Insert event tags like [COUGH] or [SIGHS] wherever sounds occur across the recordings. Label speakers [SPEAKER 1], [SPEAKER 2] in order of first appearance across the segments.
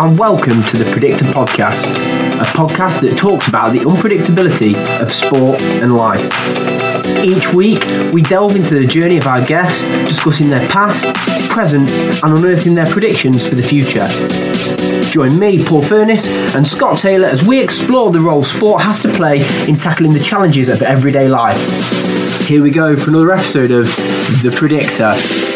[SPEAKER 1] And welcome to the Predictor Podcast, a podcast that talks about the unpredictability of sport and life. Each week, we delve into the journey of our guests, discussing their past, present, and unearthing their predictions for the future. Join me, Paul Furness, and Scott Taylor as we explore the role sport has to play in tackling the challenges of everyday life. Here we go for another episode of The Predictor.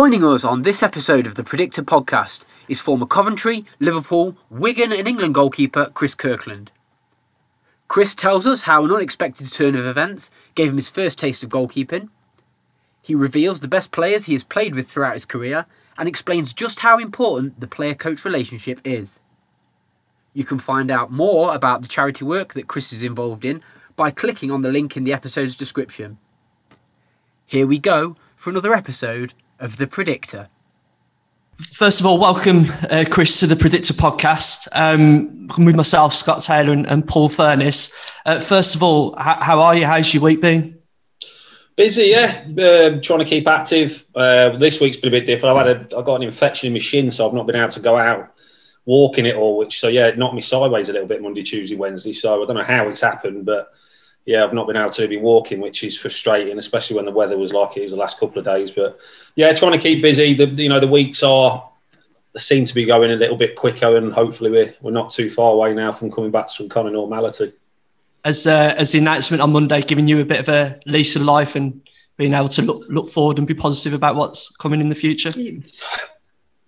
[SPEAKER 1] Joining us on this episode of the Predictor podcast is former Coventry, Liverpool, Wigan, and England goalkeeper Chris Kirkland. Chris tells us how an unexpected turn of events gave him his first taste of goalkeeping. He reveals the best players he has played with throughout his career and explains just how important the player coach relationship is. You can find out more about the charity work that Chris is involved in by clicking on the link in the episode's description. Here we go for another episode of The Predictor.
[SPEAKER 2] First of all, welcome, uh, Chris, to the Predictor podcast. Um, with myself, Scott Taylor, and, and Paul Furness. Uh, first of all, how, how, are you? How's your week been?
[SPEAKER 3] Busy, yeah. Uh, trying to keep active. Uh, this week's been a bit different. I've had a, I got an infection in my shin, so I've not been able to go out walking it all. Which, so yeah, it knocked me sideways a little bit Monday, Tuesday, Wednesday. So I don't know how it's happened, but yeah, I've not been able to be walking, which is frustrating, especially when the weather was like it is the last couple of days. But yeah, trying to keep busy. The you know the weeks are seem to be going a little bit quicker, and hopefully we're we're not too far away now from coming back to some kind of normality.
[SPEAKER 2] As uh, as the announcement on Monday giving you a bit of a lease of life and being able to look look forward and be positive about what's coming in the future. [SIGHS]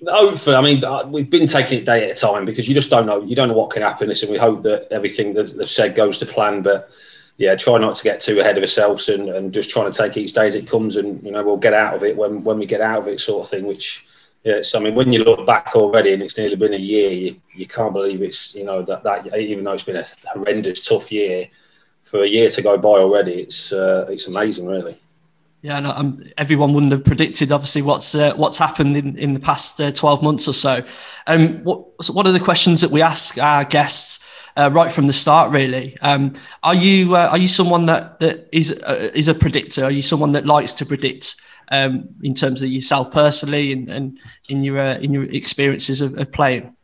[SPEAKER 3] Hopefully, I mean, uh, we've been taking it day at a time because you just don't know. You don't know what can happen. and we hope that everything that they've said goes to plan. But yeah, try not to get too ahead of ourselves and, and just trying to take each day as it comes, and you know we'll get out of it when when we get out of it, sort of thing. Which yeah, so I mean, when you look back already, and it's nearly been a year, you, you can't believe it's you know that that even though it's been a horrendous, tough year, for a year to go by already, it's uh, it's amazing, really.
[SPEAKER 2] Yeah, and um, everyone wouldn't have predicted, obviously, what's uh, what's happened in, in the past uh, twelve months or so. Um, what what are the questions that we ask our guests uh, right from the start. Really, um, are you uh, are you someone that that is uh, is a predictor? Are you someone that likes to predict um, in terms of yourself personally and, and in your uh, in your experiences of, of, playing?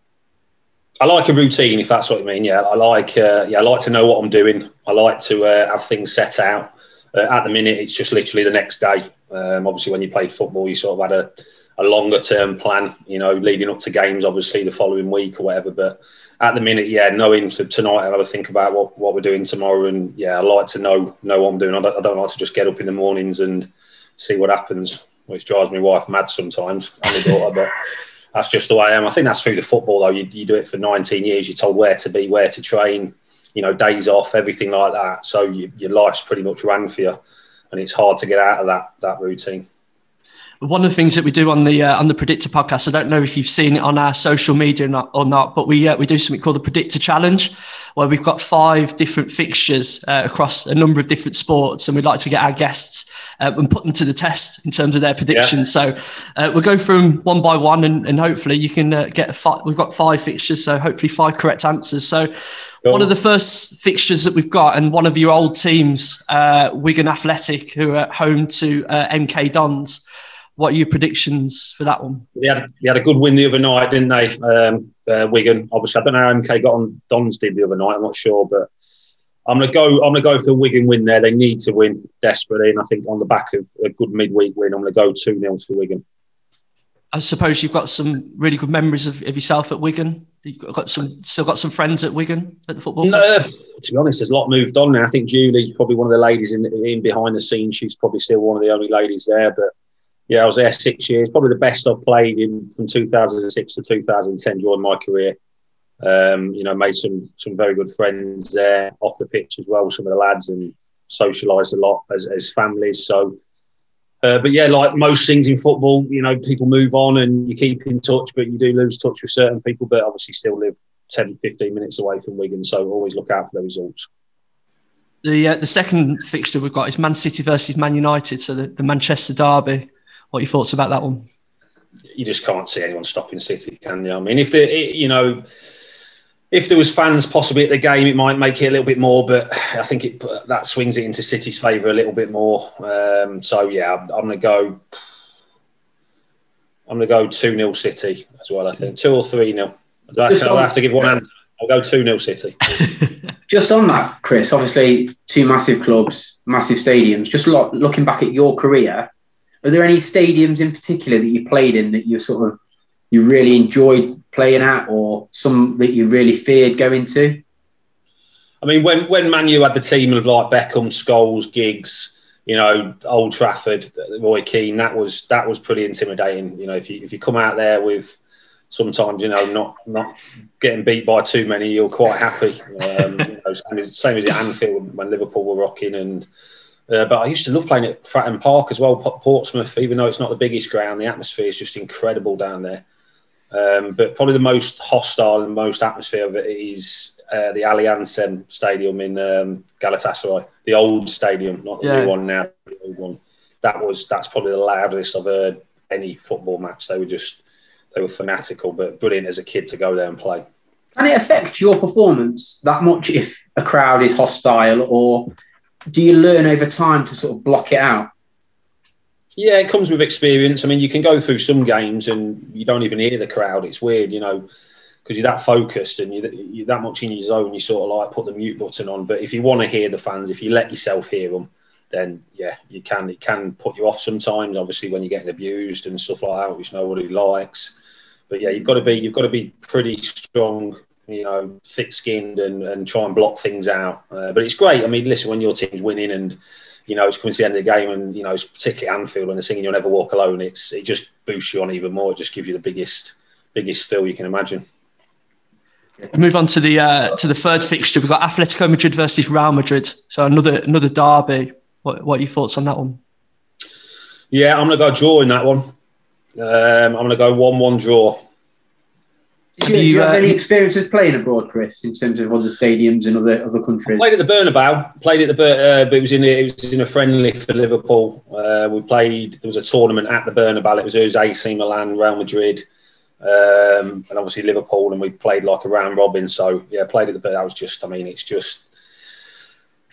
[SPEAKER 3] I like a routine, if that's what you mean. Yeah, I like yeah, I like to know what I'm doing. I like to have things set out. At the minute, it's just literally the next day. Um, obviously, when you played football, you sort of had a a longer term plan, you know, leading up to games, obviously the following week or whatever. But at the minute, yeah, knowing to, tonight, I'll have to think about what, what we're doing tomorrow. And yeah, I like to know know what I'm doing. I don't, I don't like to just get up in the mornings and see what happens, which drives my wife mad sometimes and my daughter. but [LAUGHS] that's just the way I am. I think that's through the football, though. You, you do it for 19 years, you're told where to be, where to train, you know, days off, everything like that. So you, your life's pretty much ran for you. And it's hard to get out of that that routine
[SPEAKER 2] one of the things that we do on the uh, on the Predictor podcast, I don't know if you've seen it on our social media or not, or not but we uh, we do something called the Predictor Challenge, where we've got five different fixtures uh, across a number of different sports, and we'd like to get our guests uh, and put them to the test in terms of their predictions. Yeah. So uh, we'll go through them one by one, and, and hopefully you can uh, get five. We've got five fixtures, so hopefully five correct answers. So. Cool. One of the first fixtures that we've got, and one of your old teams, Wigan Athletic, who are home to MK Dons. What are your predictions for that one?
[SPEAKER 3] They had, they had a good win the other night, didn't they? Um, uh, Wigan. Obviously, I don't know how MK got on Dons did the other night. I'm not sure, but I'm gonna go. I'm gonna go for the Wigan win there. They need to win desperately, and I think on the back of a good midweek win, I'm gonna go two 0 to Wigan.
[SPEAKER 2] I suppose you've got some really good memories of, of yourself at Wigan. You've got some, still got some friends at Wigan at the football.
[SPEAKER 3] No, to be honest, there's a lot moved on now. I think Julie's probably one of the ladies in, in behind the scenes. She's probably still one of the only ladies there, but yeah, I was there six years. Probably the best I've played in from 2006 to 2010 during my career. Um, you know, made some some very good friends there off the pitch as well. Some of the lads and socialised a lot as, as families. So, uh, but yeah, like most things in football, you know, people move on and you keep in touch, but you do lose touch with certain people. But obviously, still live 10, 15 minutes away from Wigan, so always look out for the results.
[SPEAKER 2] The uh, the second fixture we've got is Man City versus Man United, so the, the Manchester derby. What are your thoughts about that one?
[SPEAKER 3] you just can't see anyone stopping City, can you? I mean, if the you know if there was fans possibly at the game, it might make it a little bit more, but I think it that swings it into City's favour a little bit more. Um, so yeah, I'm, I'm going to go. I'm going to go two 0 City as well. I think two or three 0 I'll have to give one answer. I'll go two 0 City. [LAUGHS]
[SPEAKER 4] just on that, Chris. Obviously, two massive clubs, massive stadiums. Just looking back at your career, are there any stadiums in particular that you played in that you sort of you really enjoyed playing at, or some that you really feared going to?
[SPEAKER 3] I mean, when when Man U had the team of like Beckham, Scholes, Giggs, you know, Old Trafford, Roy Keane, that was that was pretty intimidating. You know, if you if you come out there with sometimes you know not not getting beat by too many, you're quite happy. Um, you know, same, as, same as at Anfield when Liverpool were rocking and. Uh, but I used to love playing at Fratton Park as well, Portsmouth. Even though it's not the biggest ground, the atmosphere is just incredible down there. Um, but probably the most hostile and most atmosphere of it is uh, the Allianz Stadium in um, Galatasaray, the old stadium, not the yeah. new one now, the old one. That was that's probably the loudest I've heard any football match. They were just they were fanatical, but brilliant as a kid to go there and play.
[SPEAKER 4] Can it affect your performance that much if a crowd is hostile, or do you learn over time to sort of block it out?
[SPEAKER 3] Yeah, it comes with experience. I mean, you can go through some games and you don't even hear the crowd. It's weird, you know, because you're that focused and you're, you're, that much in your zone. You sort of like put the mute button on. But if you want to hear the fans, if you let yourself hear them, then yeah, you can. It can put you off sometimes. Obviously, when you're getting abused and stuff like that, which nobody likes. But yeah, you've got to be you've got to be pretty strong you know, thick-skinned and, and try and block things out. Uh, but it's great. I mean, listen, when your team's winning and you know, it's coming to the end of the game, and you know, it's particularly Anfield when they're singing "You'll Never Walk Alone." It's it just boosts you on even more. It just gives you the biggest biggest thrill you can imagine.
[SPEAKER 2] Move on to the uh, to the third fixture. We've got Atletico Madrid versus Real Madrid. So another another derby. What what are your thoughts on that one?
[SPEAKER 3] Yeah, I'm gonna go draw in that one. Um, I'm gonna go one-one draw.
[SPEAKER 4] Did you, do you have uh, any experiences playing abroad, Chris, in terms of other stadiums in other other countries?
[SPEAKER 3] I played at the Bernabeu. Played at the uh, but it was in a, it was in a friendly for Liverpool. Uh, we played. There was a tournament at the Bernabeu. It was, it was AC Milan, Real Madrid, um, and obviously Liverpool. And we played like a round robin. So yeah, played at the. That was just. I mean, it's just.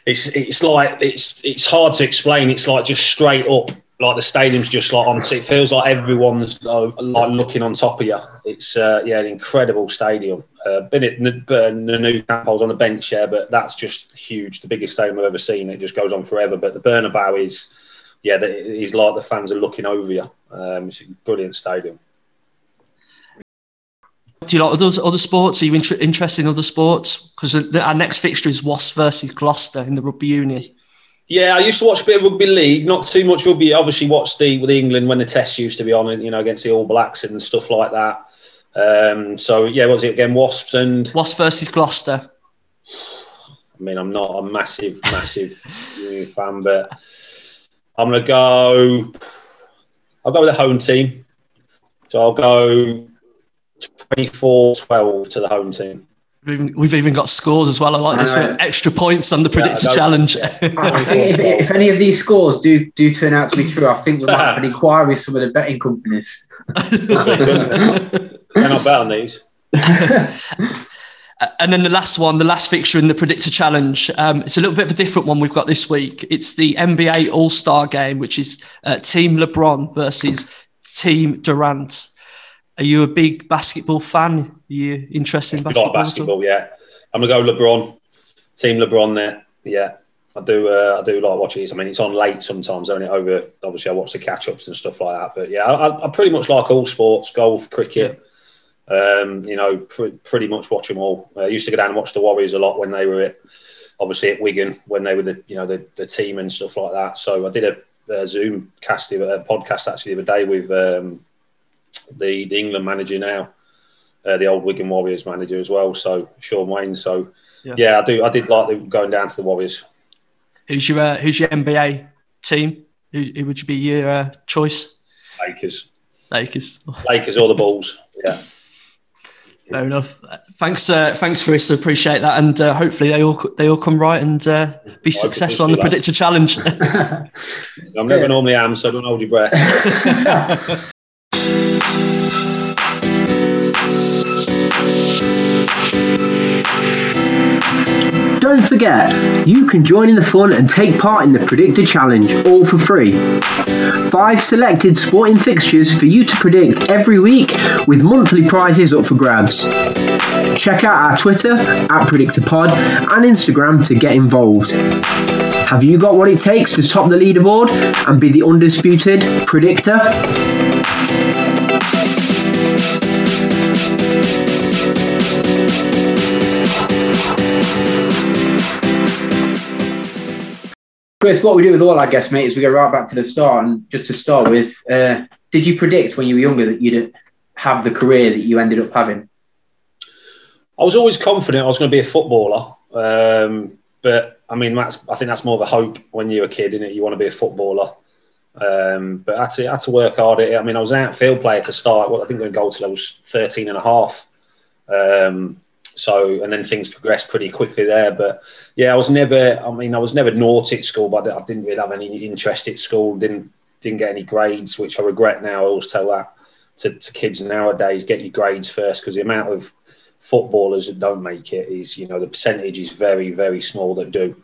[SPEAKER 3] It's it's like it's it's hard to explain. It's like just straight up like the stadium's just like on. It feels like everyone's uh, like looking on top of you. It's uh, yeah, an incredible stadium. Uh, been at the Nou Camp. I was on the bench, yeah, but that's just huge. The biggest stadium I've ever seen. It just goes on forever. But the Bernabeu is, yeah, it's like the fans are looking over you. Um, it's a brilliant stadium.
[SPEAKER 2] Do you like other, other sports? Are you inter- interested in other sports? Because our next fixture is Wasps versus Gloucester in the rugby union.
[SPEAKER 3] Yeah, I used to watch a bit of rugby league, not too much rugby. Obviously, watched the with England when the tests used to be on, you know, against the All Blacks and stuff like that. Um, so yeah, what was it again? Wasps and
[SPEAKER 2] Wasps versus Gloucester.
[SPEAKER 3] I mean, I'm not a massive, massive [LAUGHS] fan, but I'm gonna go. I'll go with the home team. So I'll go 24-12 to the home team.
[SPEAKER 2] We've even, we've even got scores as well. I like this. Uh, extra points on the predictor yeah, challenge.
[SPEAKER 4] I think [LAUGHS] if, if, any of these scores do do turn out to be true, I think we might have an inquiry with some of the betting companies. [LAUGHS]
[SPEAKER 3] They're not bet on these. [LAUGHS]
[SPEAKER 2] and then the last one, the last fixture in the predictor challenge. Um, it's a little bit of a different one we've got this week. It's the NBA All Star game, which is uh, Team LeBron versus Team Durant. Are you a big basketball fan? Are you interested in basketball?
[SPEAKER 3] basketball, yeah. I'm gonna go LeBron, Team LeBron there. Yeah, I do. Uh, I do like watching it. I mean, it's on late sometimes, only over. Obviously, I watch the catch ups and stuff like that. But yeah, I, I pretty much like all sports: golf, cricket. Um, you know, pr- pretty much watch them all. I used to go down and watch the Warriors a lot when they were at, obviously at Wigan when they were the you know the, the team and stuff like that. So I did a, a Zoom cast, a podcast actually the other day with um, the the England manager now, uh, the old Wigan Warriors manager as well. So Shaun Wane. So yeah, yeah I do. I did like the, going down to the Warriors.
[SPEAKER 2] Who's your uh, Who's your NBA team? Who, who would you be your uh, choice?
[SPEAKER 3] Lakers.
[SPEAKER 2] Lakers.
[SPEAKER 3] Lakers or the Bulls. Yeah.
[SPEAKER 2] Fair enough. Thanks, uh, thanks, Chris. Appreciate that, and uh, hopefully they all they all come right and uh, be successful on the predictor challenge. [LAUGHS] [LAUGHS]
[SPEAKER 3] I'm never normally am, so don't hold your breath. [LAUGHS]
[SPEAKER 4] forget, you can join in the fun and take part in the Predictor Challenge, all for free. Five selected sporting fixtures for you to predict every week with monthly prizes up for grabs. Check out our Twitter at PredictorPod and Instagram to get involved. Have you got what it takes to top the leaderboard and be the undisputed predictor? Chris, what we do with all our guests, mate, is we go right back to the start. And just to start with, uh, did you predict when you were younger that you'd have the career that you ended up having?
[SPEAKER 3] I was always confident I was going to be a footballer. Um, but I mean, that's I think that's more of a hope when you're a kid, is it? You want to be a footballer. Um, but I had, to, I had to work hard at it. I mean, I was an outfield player to start. Well, I didn't go in goal till I was 13 and a half. Um, so, and then things progressed pretty quickly there. But yeah, I was never, I mean, I was never naughty at school, but I didn't really have any interest at school. Didn't, didn't get any grades, which I regret now. I always tell that to, to kids nowadays, get your grades first because the amount of footballers that don't make it is, you know, the percentage is very, very small that do.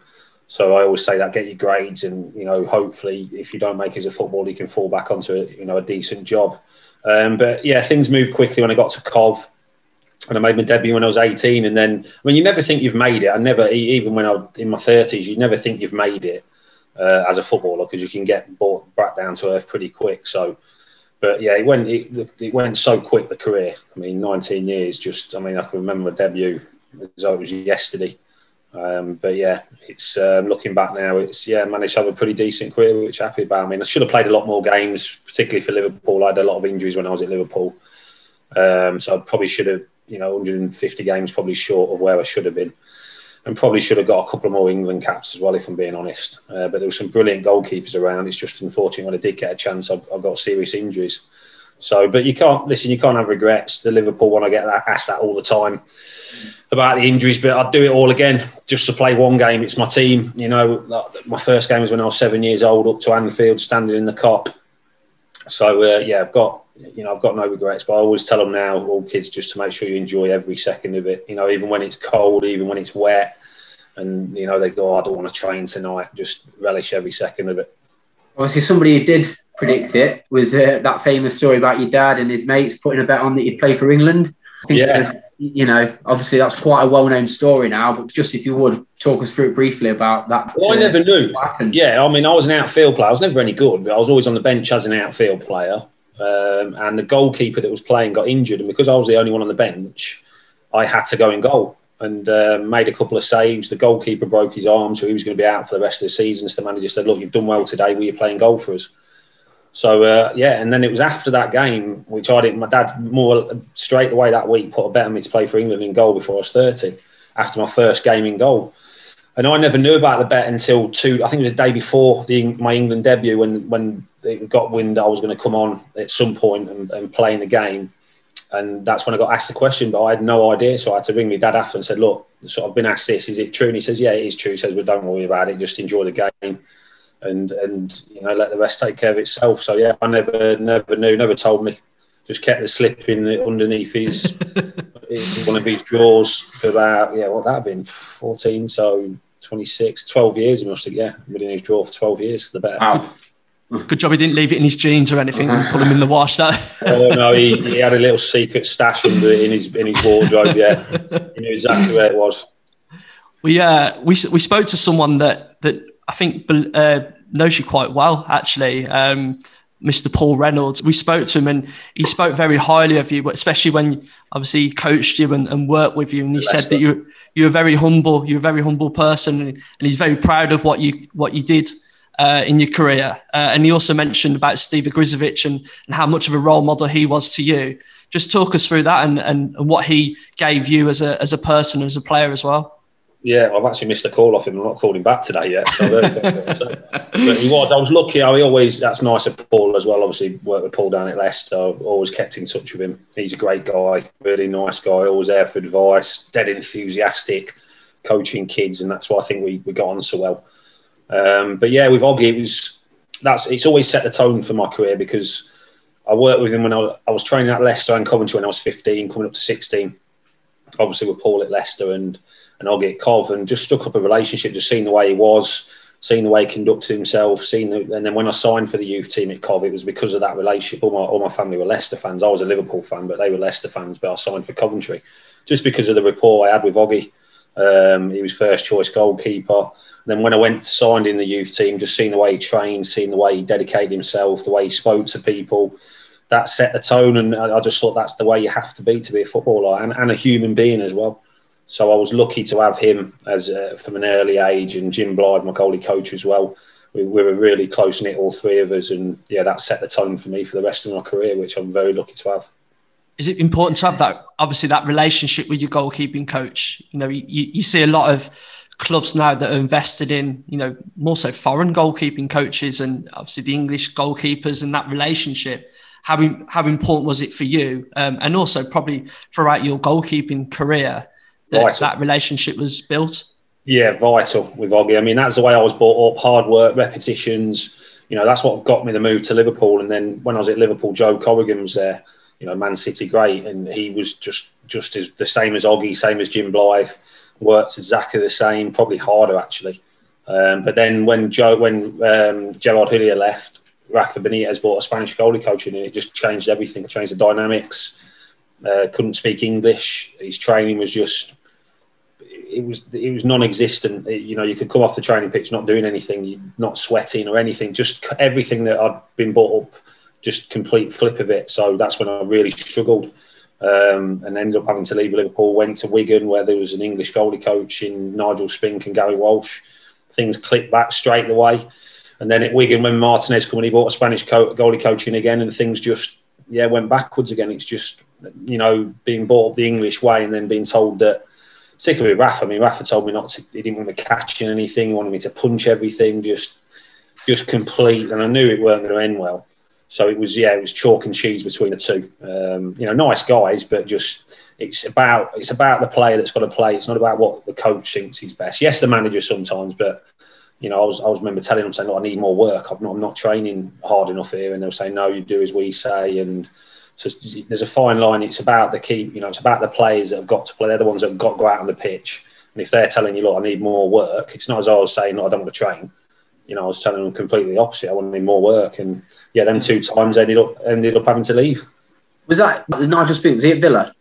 [SPEAKER 3] So I always say that get your grades, and you know, hopefully, if you don't make it as a footballer, you can fall back onto a, you know a decent job. Um, but yeah, things moved quickly when I got to Cov, and I made my debut when I was 18. And then, I mean, you never think you've made it. I never, even when I was in my 30s, you never think you've made it uh, as a footballer because you can get brought back down to earth pretty quick. So but yeah, it went it, it went so quick the career. I mean, 19 years. Just I mean, I can remember my debut as though it was yesterday. Um, but yeah, it's um, looking back now. It's yeah, managed to have a pretty decent career, which I'm happy about. I mean, I should have played a lot more games, particularly for Liverpool. I had a lot of injuries when I was at Liverpool, um, so I probably should have, you know, 150 games, probably short of where I should have been and probably should have got a couple of more England caps as well, if I'm being honest. Uh, but there were some brilliant goalkeepers around. It's just unfortunate when I did get a chance, I, I got serious injuries. So, but you can't listen. You can't have regrets. The Liverpool one, I get that, asked that all the time about the injuries, but I'd do it all again just to play one game. It's my team. You know, my first game was when I was seven years old, up to Anfield, standing in the Kop. So uh, yeah, I've got you know I've got no regrets. But I always tell them now, all kids, just to make sure you enjoy every second of it. You know, even when it's cold, even when it's wet, and you know they go, oh, I don't want to train tonight. Just relish every second of it.
[SPEAKER 4] Obviously, somebody who did predict it was uh, that famous story about your dad and his mates putting a bet on that you'd play for England.
[SPEAKER 3] yeah.
[SPEAKER 4] You know, obviously that's quite a well-known story now. But just if you would talk us through it briefly about that.
[SPEAKER 3] Well, uh, I never knew. Yeah, I mean, I was an outfield player. I was never any good, but I was always on the bench as an outfield player. Um, and the goalkeeper that was playing got injured, and because I was the only one on the bench, I had to go in goal and uh, made a couple of saves. The goalkeeper broke his arm, so he was going to be out for the rest of the season. So the manager said, "Look, you've done well today. Will you playing goal for us?" So uh, yeah, and then it was after that game, which I did. My dad more straight away that week put a bet on me to play for England in goal before I was thirty, after my first game in goal. And I never knew about the bet until two. I think it was the day before the, my England debut when when it got wind I was going to come on at some point and, and play in the game. And that's when I got asked the question, but I had no idea. So I had to ring my dad after and said, "Look, sort of been asked this. Is it true?" And he says, "Yeah, it is true." He says, "But don't worry about it. Just enjoy the game." and and you know let the rest take care of itself. So yeah, I never never knew, never told me. Just kept the slip in underneath [LAUGHS] his one of his drawers for about yeah, what that have been fourteen, so 26, 12 years. He must have yeah, been in his drawer for twelve years. The better. Wow.
[SPEAKER 2] Good job he didn't leave it in his jeans or anything and put him in the wash. That.
[SPEAKER 3] oh no, he, he had a little secret stash in, the, in his in his wardrobe. Yeah, he knew exactly where it was.
[SPEAKER 2] We uh we we spoke to someone that that I think uh, knows you quite well, actually. Um, Mr. Paul Reynolds. We spoke to him and he spoke very highly of you, but especially when obviously he coached you and, and worked with you. And he said that you you're a very humble, you're a very humble person, and, he's very proud of what you what you did uh, in your career. Uh, and he also mentioned about Steve Ogrizovic and, and how much of a role model he was to you. Just talk us through that and, and, and what he gave you as a as a person, as a player as well.
[SPEAKER 3] Yeah, I've actually missed a call off him. I'm not calling him back today yet. [LAUGHS] So but he was. I was lucky. He always. That's nice of Paul as well. Obviously, worked with Paul down at Leicester. Always kept in touch with him. He's a great guy. Really nice guy. Always there for advice. Dead enthusiastic, coaching kids, and that's why I think we, we got on so well. Um, but yeah, with Oggy, it was. That's. It's always set the tone for my career because I worked with him when I was, I was training at Leicester and Coventry when I was 15, coming up to 16 obviously with Paul at Leicester and and Oggy at Cov, and just struck up a relationship. Just seeing the way he was, seeing the way he conducted himself, seeing the, and then when I signed for the youth team at Cov, it was because of that relationship. All my all my family were Leicester fans. I was a Liverpool fan, but they were Leicester fans. But I signed for Coventry just because of the rapport I had with Oggy. Um, he was first choice goalkeeper. And then when I went signed in the youth team, just seeing the way he trained, seeing the way he dedicated himself, the way he spoke to people, that set the tone. And I just thought that's the way you have to be to be a footballer and, and a human being as well. So I was lucky to have him as uh, from an early age, and Jim Blyth, my goalie coach as well. We, we were really close knit, all three of us, and yeah, that set the tone for me for the rest of my career, which I'm very lucky to have
[SPEAKER 2] is it important to have that obviously that relationship with your goalkeeping coach? You know you, you see a lot of clubs now that are invested in you know more so foreign goalkeeping coaches and obviously the english goalkeepers and that relationship. How, how important was it for you? Um, and also probably throughout your goalkeeping career that vital. that relationship was built?
[SPEAKER 3] Yeah vital with Oggy. I mean that's the way I was brought up hard work repetitions. You know that's what got me the move to Liverpool. And then when I was at Liverpool Joe Corrigan was there you know, Man City great, and he was just just as the same as Oggy, same as Jim Blyth, worked exactly the same, probably harder actually. Um, but then when Joe, when um, Gerard Houllier left, Rafa Benitez bought a Spanish goalie coach in, and it just changed everything. Changed the dynamics. Uh, couldn't speak English. His training was just it was it was non-existent. It, you know, you could come off the training pitch not doing anything, not sweating or anything. Just everything that I'd been brought up just complete flip of it. So that's when I really struggled um, and ended up having to leave Liverpool. Went to Wigan where there was an English goalie coach in Nigel Spink and Gary Walsh. Things clicked back straight away. And then at Wigan, when Martinez came in, he brought a Spanish co- goalie coach in again, and things just yeah went backwards again. It's just you know being brought up the English way and then being told that. Particularly Rafa, I mean, Rafa told me not to. He didn't want me catching anything. He wanted me to punch everything, just, just complete. And I knew it weren't going to end well. So it was, yeah, it was chalk and cheese between the two. Um, you know, nice guys, but just it's about it's about the player that's got to play. It's not about what the coach thinks he's best. Yes, the manager sometimes, but you know, I was I was remember telling them saying, "Look, I need more work. I'm not I'm not training hard enough here," and they'll say, "No, you do as we say." And so there's a fine line. It's about the key. You know, it's about the players that have got to play. They're the ones that have got to go out on the pitch. And if they're telling you, "Look, I need more work," it's not as I was saying, "No, I don't want to train." You know, I was telling them completely opposite. I wanted more work, and yeah, them two times ended up ended up having to leave.
[SPEAKER 4] Was that Nigel Spink? Was he at Villa?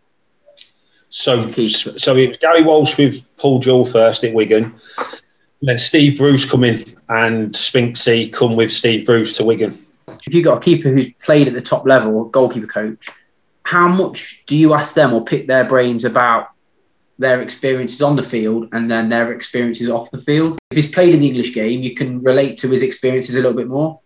[SPEAKER 3] So, so it was Gary Walsh with Paul Jewell first at Wigan. Then Steve Bruce come in and Spinksy come with Steve Bruce to Wigan.
[SPEAKER 4] If you've got a keeper who's played at the top level, goalkeeper coach, how much do you ask them or pick their brains about their experiences on the field and then their experiences off the field. If he's played in the English game, you can relate to his experiences a little bit more.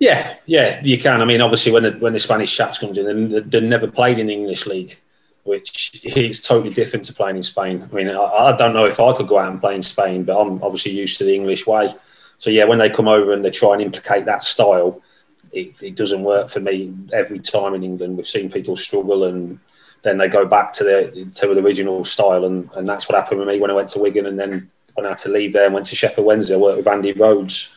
[SPEAKER 3] Yeah, yeah, you can. I mean, obviously, when the when the Spanish chaps comes in, they've never played in the English league, which is totally different to playing in Spain. I mean, I, I don't know if I could go out and play in Spain, but I'm obviously used to the English way. So yeah, when they come over and they try and implicate that style, it, it doesn't work for me every time in England. We've seen people struggle and then they go back to the to the original style, and, and that's what happened with me when I went to Wigan, and then when I had to leave there and went to Sheffield Wednesday, I worked with Andy Rhodes.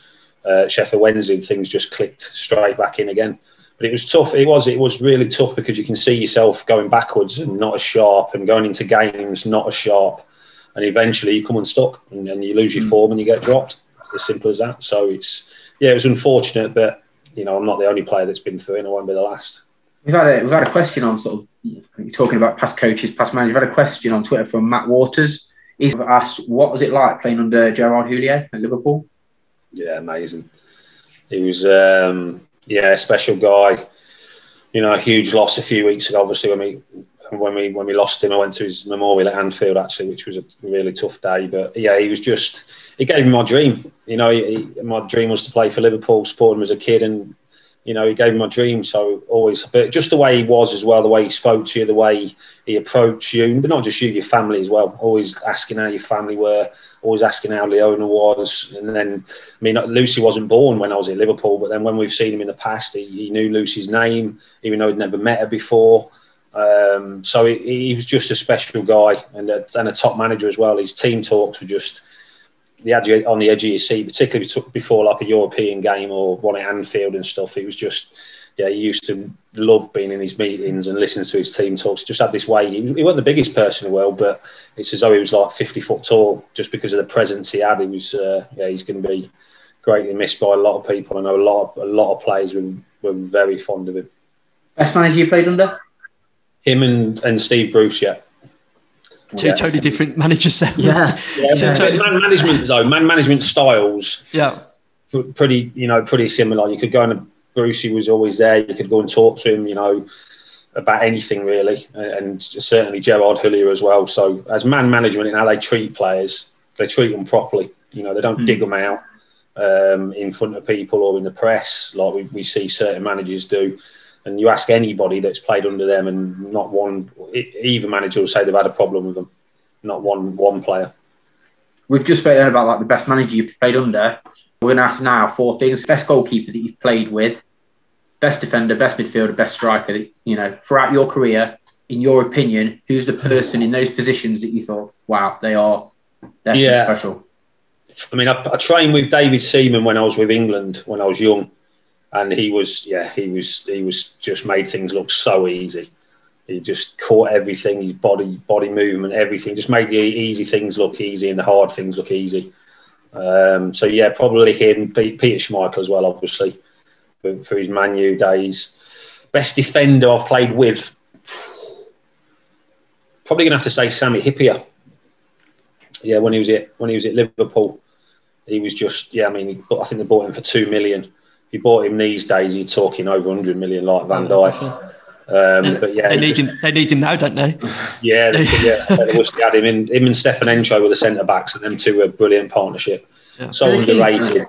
[SPEAKER 3] Uh, Sheffield Wednesday, things just clicked straight back in again. But it was tough. It was it was really tough because you can see yourself going backwards and not as sharp, and going into games not as sharp, and eventually you come unstuck and, and you lose your mm. form and you get dropped. As simple as that. So it's yeah, it was unfortunate, but you know I'm not the only player that's been through it, and I won't be the last.
[SPEAKER 4] We've had a we've had a question on sort of you're talking about past coaches, past managers. We've had a question on Twitter from Matt Waters. He's asked, "What was it like playing under Gerard Houllier at Liverpool?"
[SPEAKER 3] Yeah, amazing. He was, um, yeah, a special guy. You know, a huge loss a few weeks ago. Obviously, when we when we when we lost him, I went to his memorial at Anfield actually, which was a really tough day. But yeah, he was just he gave me my dream. You know, he, my dream was to play for Liverpool, support him as a kid, and you know, he gave me my dream. So always, but just the way he was as well, the way he spoke to you, the way he approached you, but not just you, your family as well. Always asking how your family were, always asking how Leona was. And then, I mean, Lucy wasn't born when I was at Liverpool, but then when we've seen him in the past, he, he knew Lucy's name, even though he'd never met her before. Um, so he, he, was just a special guy and a, and a top manager as well. His team talks were just the edge on the edge of your seat, particularly before like a European game or one at Anfield and stuff. He was just yeah, he used to love being in his meetings and listening to his team talks. Just had this way. He, he wasn't the biggest person in the world, but it's as though he was like 50 foot tall just because of the presence he had. He was, uh, yeah, he's going to be greatly missed by a lot of people. I know a lot, of, a lot of players were, were very fond of him.
[SPEAKER 4] Best manager you played under?
[SPEAKER 3] Him and, and Steve Bruce, yeah.
[SPEAKER 2] Two yeah. totally different [LAUGHS] managers.
[SPEAKER 4] Yeah, [LAUGHS]
[SPEAKER 3] yeah. Totally man management though, man management styles.
[SPEAKER 2] Yeah,
[SPEAKER 3] pretty, you know, pretty similar. You could go and Brucey was always there. You could go and talk to him, you know, about anything really, and certainly Gerard Houllier as well. So as man management and how they treat players, they treat them properly. You know, they don't mm. dig them out um, in front of people or in the press like we, we see certain managers do. And you ask anybody that's played under them, and not one, either manager will say they've had a problem with them. Not one one player.
[SPEAKER 4] We've just spoken about like the best manager you played under. We're going to ask now four things: best goalkeeper that you've played with, best defender, best midfielder, best striker. That, you know, throughout your career, in your opinion, who's the person in those positions that you thought, wow, they are, they're yeah. special?
[SPEAKER 3] I mean, I, I, trained with David Seaman when I was with England when I was young, and he was, yeah, he was, he was just made things look so easy. He just caught everything, his body, body movement, everything, just made the easy things look easy and the hard things look easy. Um, so yeah, probably him, Peter Schmeichel as well, obviously, for, his Man U days. Best defender I've played with, probably gonna have to say Sami Hyypiä. Yeah, when he was at when he was at Liverpool, he was just yeah. I mean, I think they bought him for two million. If you bought him these days, you're talking over 100 million, like Van Dijk. Um, but yeah,
[SPEAKER 2] they need him. They need him now, don't they? [LAUGHS]
[SPEAKER 3] Yeah, they, yeah. [LAUGHS] they wish they had him. In, him and Stéphane Henchoz were the centre backs, and them two were a brilliant partnership. Yeah. So as underrated.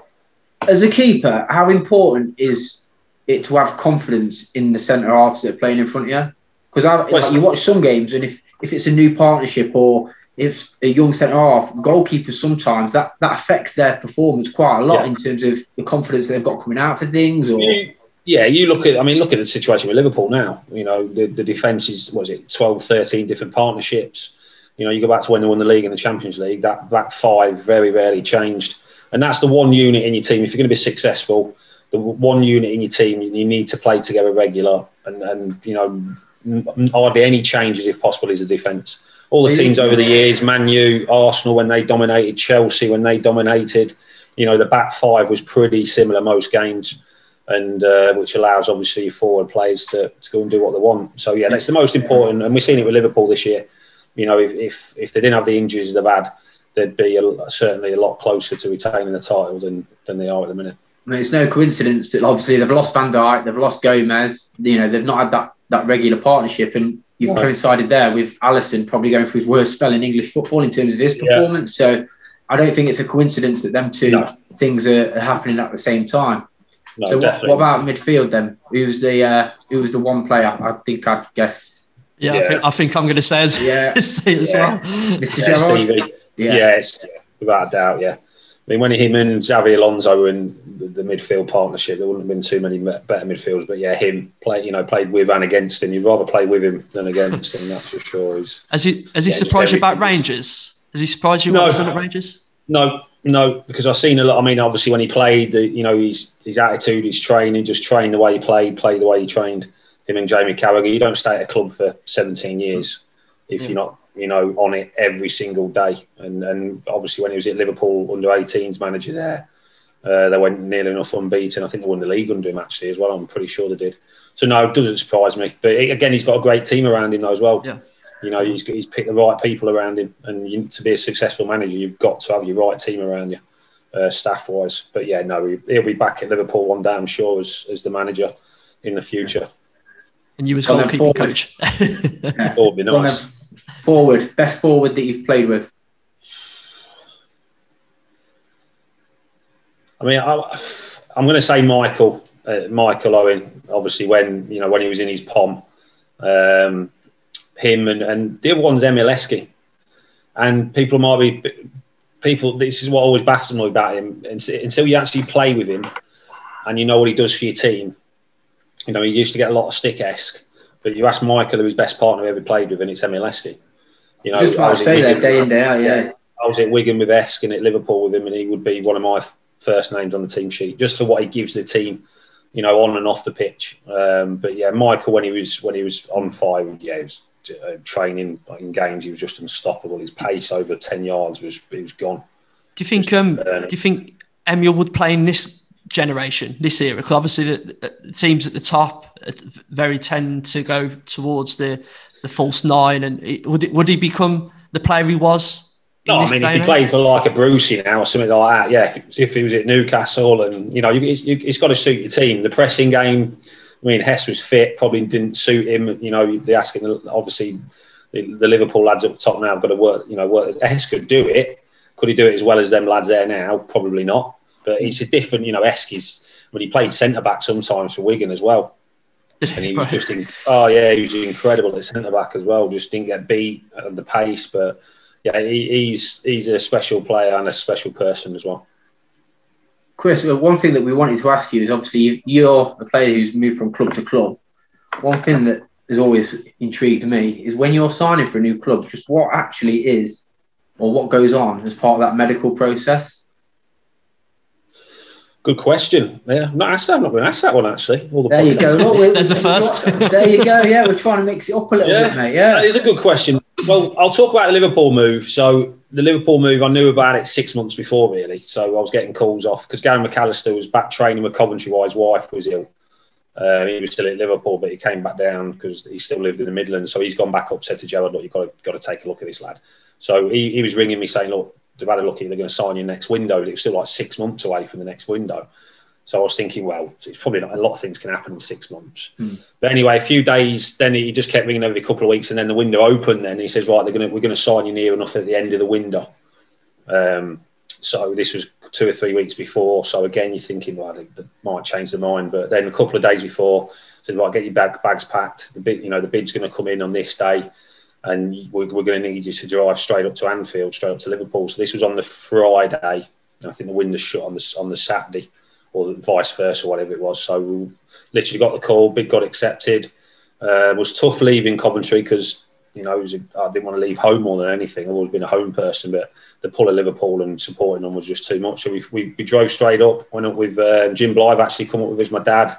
[SPEAKER 4] as a keeper, how important is it to have confidence in the centre halves that are playing in front of you? Because well, like, you watch some games, and if if it's a new partnership or if a young centre half, goalkeepers sometimes that that affects their performance quite a lot yeah. in terms of the confidence they've got coming out for things or.
[SPEAKER 3] You, yeah, you look at, I mean, look at the situation with Liverpool now. You know, the, the defence is, was it, 12, 13 different partnerships. You know, you go back to when they won the league and the Champions League, that, that five very rarely changed. And that's the one unit in your team. If you're going to be successful, the one unit in your team, you need to play together regular and, and you know, hardly any changes if possible is a defence. All the teams over the years, Man U, Arsenal when they dominated, Chelsea when they dominated, you know, the back five was pretty similar most games and uh, which allows obviously forward players to, to go and do what they want. So yeah, that's the most important, and we've seen it with Liverpool this year. You know, if if, if they didn't have the injuries they've had, they'd be a, certainly a lot closer to retaining the title than than they are at the minute.
[SPEAKER 4] I mean, it's no coincidence that obviously they've lost Van Dijk, they've lost Gomez. You know, they've not had that that regular partnership, and you've right. coincided there with Alisson probably going through his worst spell in English football in terms of his performance. Yeah. So I don't think it's a coincidence that them two no. things are, are happening at the same time. No, so what, what, about midfield then? Who's the uh, who was the one player I think I'd guess?
[SPEAKER 2] Yeah, yeah. I, think, I think I'm going to say as, yeah. [LAUGHS] say as yeah. well,
[SPEAKER 4] Mr. Yeah, Stevie.
[SPEAKER 3] Yeah, yeah it's, without a doubt. Yeah, I mean when him and Xabi Alonso were in the, the, midfield partnership, there wouldn't have been too many better midfielders. But yeah, him play you know played with and against him. You'd rather play with him than against him. That's for sure. He's,
[SPEAKER 2] has he has he surprised you about Rangers? Has he surprised you no, at Rangers?
[SPEAKER 3] No, no, because I've seen a lot. I mean, obviously, when he played, the, you know, his his attitude, his training, just train the way he played, play the way he trained. Him and Jamie Carragher. You don't stay at a club for 17 years if yeah. you're not, you know, on it every single day. And and obviously, when he was at Liverpool under 18s manager there, uh, they went nearly enough unbeaten. I think they won the league under him actually as well. I'm pretty sure they did. So no, it doesn't surprise me. But again, he's got a great team around him though as well.
[SPEAKER 2] Yeah.
[SPEAKER 3] You know, he's, he's picked the right people around him, and you, to be a successful manager, you've got to have your right team around you, uh, staff wise. But yeah, no, he'll be back at Liverpool one day, I'm sure, as, as the manager in the future.
[SPEAKER 2] And you as goalkeeping coach. [LAUGHS]
[SPEAKER 4] yeah. Would be nice. Forward, best forward that you've played with.
[SPEAKER 3] I mean, I, am going to say Michael, uh, Michael Owen. Obviously, when you know when he was in his pom, um, him and, and the other one's Emile Heskey. And people might be, people, this is what always baffles me about him. Until you actually play with him and you know what he does for your team, you know, he used to get a lot of stick Esk. But you ask Michael who his best partner he ever played with, and it's Emile Heskey.
[SPEAKER 4] You know, just I say that day in day out, yeah.
[SPEAKER 3] I was at Wigan with Esk and at Liverpool with him, and he would be one of my first names on the team sheet just for what he gives the team you know, on and off the pitch. Um, but yeah, Michael, when he was when he was on fire, yeah, he was uh, training in games, he was just unstoppable. His pace over ten yards was he was gone.
[SPEAKER 2] Do you think? Um, do you think Emile would play in this generation, this era? Because obviously the, the, teams at the top very tend to go towards the the false nine, and it, would it, would he become the player he was
[SPEAKER 3] no, I mean, if he played for like a Brucey now or something like that, yeah. If, if he was at Newcastle and you know, you, you, it's got to suit your team. The pressing game. I mean, Hess was fit, probably didn't suit him. You know, they're asking obviously the, the Liverpool lads up the top now have got to work. You know, work. Hess could do it. Could he do it as well as them lads there now? Probably not. But it's a different. You know, Eskies when he played centre back sometimes for Wigan as well. And he was just in, oh yeah, he was incredible at centre back as well. Just didn't get beat at the pace, but yeah, he, he's he's a special player and a special person as well.
[SPEAKER 4] Chris, uh, one thing that we wanted to ask you is obviously you're a player who's moved from club to club. One thing that has always intrigued me is when you're signing for a new club, just what actually is or what goes on as part of that medical process.
[SPEAKER 3] Good question. Yeah, I'm not asked that. I'm not going to ask that one actually.
[SPEAKER 4] The there you go. Look, [LAUGHS]
[SPEAKER 2] There's a [LAUGHS] first.
[SPEAKER 4] there you go. Yeah, we're trying to mix it up a little yeah, bit, mate. Yeah,
[SPEAKER 3] it's a good question. Well, I'll talk about the Liverpool move. So the Liverpool move, I knew about it six months before, really. So I was getting calls off because Gary McAllister was back training with Coventry while his wife was ill. Uh, he was still at Liverpool, but he came back down because he still lived in the Midlands. So he's gone back up, said to Gerard, "Look, you've got to, got to take a look at this lad." So he, he was ringing me saying, "Look, they've had a look at they're going to sign you next window." But it was still like six months away from the next window. So I was thinking, well, it's probably not a lot of things can happen in six months. Mm. But anyway, a few days, then he just kept ringing every couple of weeks, and then the window opened. Then he says, right, they're gonna we're gonna sign you near enough at the end of the window. Um, so this was two or three weeks before. So again, you're thinking, well, they, they might change their mind. But then a couple of days before, said, right, get your bag, bags packed. The bid, you know, the bid's going to come in on this day, and we're, we're going to need you to drive straight up to Anfield, straight up to Liverpool. So this was on the Friday. I think the window shut on the on the Saturday or vice versa, whatever it was. So we literally got the call, Big got accepted. Uh, it was tough leaving Coventry because you know I didn't want to leave home more than anything. I've always been a home person, but the pull of Liverpool and supporting them was just too much. So we, we, we drove straight up. Went up with uh, Jim Blyth. Actually, come up with as my dad,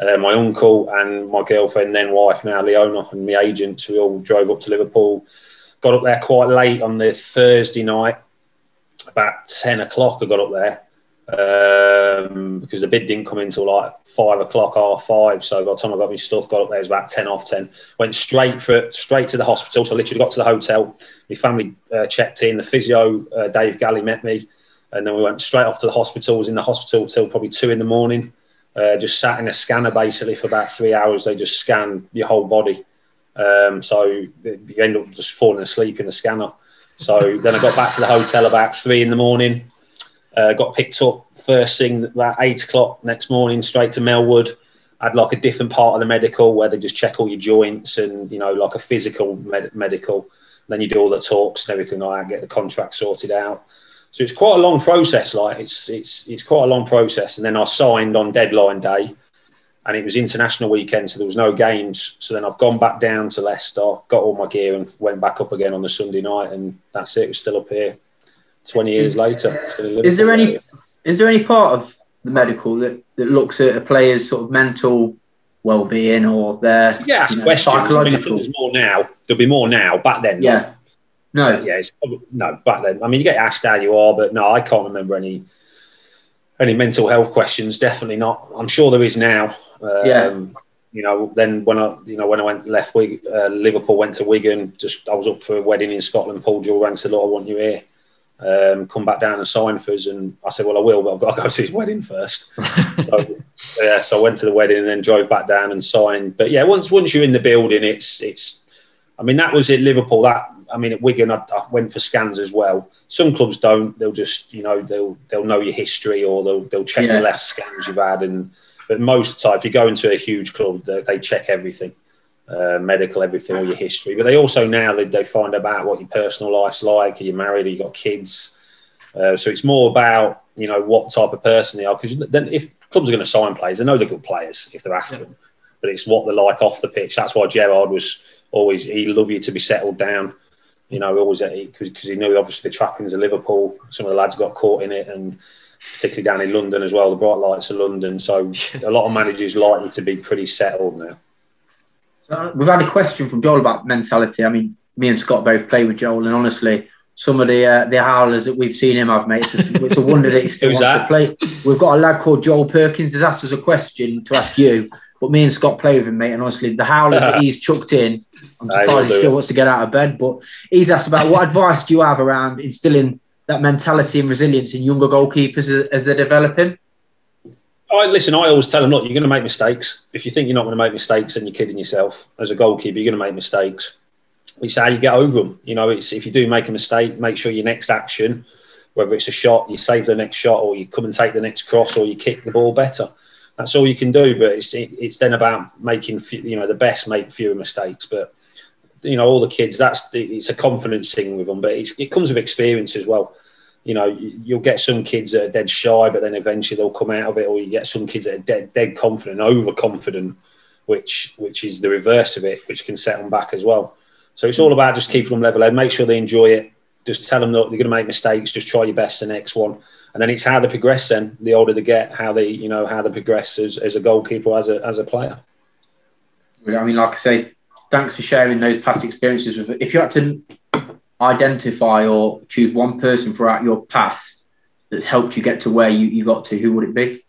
[SPEAKER 3] uh, my uncle, and my girlfriend, then wife, now Leona, and my agent. We all drove up to Liverpool. Got up there quite late on the Thursday night, about ten o'clock. I got up there um, because the bid didn't come in until like five o'clock, half five. So by the time I got my stuff, got up there, it was about ten off ten. Went straight for straight to the hospital. So I literally got to the hotel. My family uh, checked in. The physio, uh, Dave Galley, met me, and then we went straight off to the hospital. Was in the hospital till probably two in the morning. Uh, just sat in a scanner basically for about three hours. They just scan your whole body. Um, so you end up just falling asleep in the scanner. So then I got back to the hotel about three in the morning. Uh, got picked up first thing about eight o'clock next morning, straight to Melwood. Had like a different part of the medical where they just check all your joints and you know like a physical med- medical. Then you do all the talks and everything like that, get the contract sorted out. So it's quite a long process. Like it's it's it's quite a long process. And then I signed on deadline day, and it was international weekend, so there was no games. So then I've gone back down to Leicester, got all my gear, and went back up again on the Sunday night, and that's it. We're still up here. 20 years later.
[SPEAKER 4] Is there any is there any part of the medical that, that looks at a player's sort of mental well-being or their
[SPEAKER 3] yeah you know, questions. I mean, I think there's more now. There'll be more now. Back then,
[SPEAKER 4] yeah, no,
[SPEAKER 3] yeah, it's, no. Back then, I mean, you get asked how you are, but no, I can't remember any any mental health questions. Definitely not. I'm sure there is now. Um, yeah. You know, then when I, you know, when I went left, uh, Liverpool went to Wigan. Just I was up for a wedding in Scotland. Paul Jewell rang said, "Look, I want you here." um, come back down and sign for us. And I said, well, I will, but I've got [LAUGHS] to go to his wedding first. [LAUGHS] so, yeah, so I went to the wedding and then drove back down and signed. But yeah, once once you're in the building, it's it's. I mean, that was at Liverpool. That I mean, at Wigan, I, I, went for scans as well. Some clubs don't. They'll just you know they'll they'll know your history or they'll they'll check yeah. the last scans you've had. And but most of the time, if you go into a huge club, they, they check everything. Uh, medical, everything, all your history. But they also now they, they find about what your personal life's like. Are you married? Are you got kids? Uh, so it's more about you know what type of person they are. Because then if clubs are going to sign players, they know they're good players if they're after yeah. them. But it's what they're like off the pitch. That's why Gerard was always he'd love you to be settled down. You know, always because he knew obviously the trappings of Liverpool. Some of the lads got caught in it, and particularly down in London as well, the bright lights of London. So [LAUGHS] a lot of managers likely to be pretty settled now.
[SPEAKER 4] So we've had a question from Joel about mentality. I mean, me and Scott both play with Joel, and honestly, some of the uh, the howlers that we've seen him have, mate, it's a, it's a wonder that he still [LAUGHS] wants that? to play. We've got a lad called Joel Perkins has asked us a question to ask you, but me and Scott play with him, mate, and honestly, the howlers that [LAUGHS] he's chucked in, I'm surprised he still wants to get out of bed. But he's asked about what advice do you have around instilling that mentality and resilience in younger goalkeepers as, as they're developing?
[SPEAKER 3] I listen. I always tell them, look, you're going to make mistakes. If you think you're not going to make mistakes, then you're kidding yourself. As a goalkeeper, you're going to make mistakes. It's how you get over them. You know, it's if you do make a mistake, make sure your next action, whether it's a shot, you save the next shot, or you come and take the next cross, or you kick the ball better. That's all you can do. But it's it's then about making you know the best make fewer mistakes. But you know all the kids, that's the, it's a confidence thing with them. But it comes with experience as well you know, you'll get some kids that are dead shy, but then eventually they'll come out of it, or you get some kids that are dead, dead confident, overconfident, which which is the reverse of it, which can set them back as well. So it's all about just keeping them level head, make sure they enjoy it. Just tell them that they're going to make mistakes. Just try your best the next one, and then it's how they progress. Then the older they get, how they you know how they progress as, as a goalkeeper, as a as a player.
[SPEAKER 4] I mean, like I say, thanks for sharing those past experiences. With if you had to identify or choose one person throughout your past that's helped you get to where you, you got to, who would it be?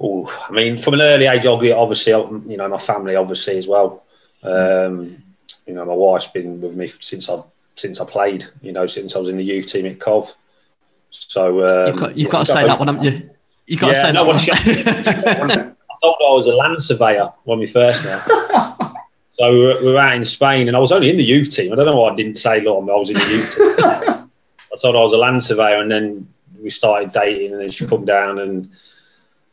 [SPEAKER 3] Oh, I mean, from an early age, obviously, you know, my family, obviously, as well. Um, you know, my wife's been with me since I since I played. You know, since I was in the youth team at Cov. So
[SPEAKER 2] um, you've got, you've got to say that one, haven't you? You've got yeah, to say no, that one. [LAUGHS]
[SPEAKER 3] I told her I was a land surveyor when we first met. So we were, we were, out in Spain, and I was only in the youth team. I don't know why I didn't say, look, I was in the youth team. [LAUGHS] I thought I was a land surveyor, and then we started dating, and then she come down and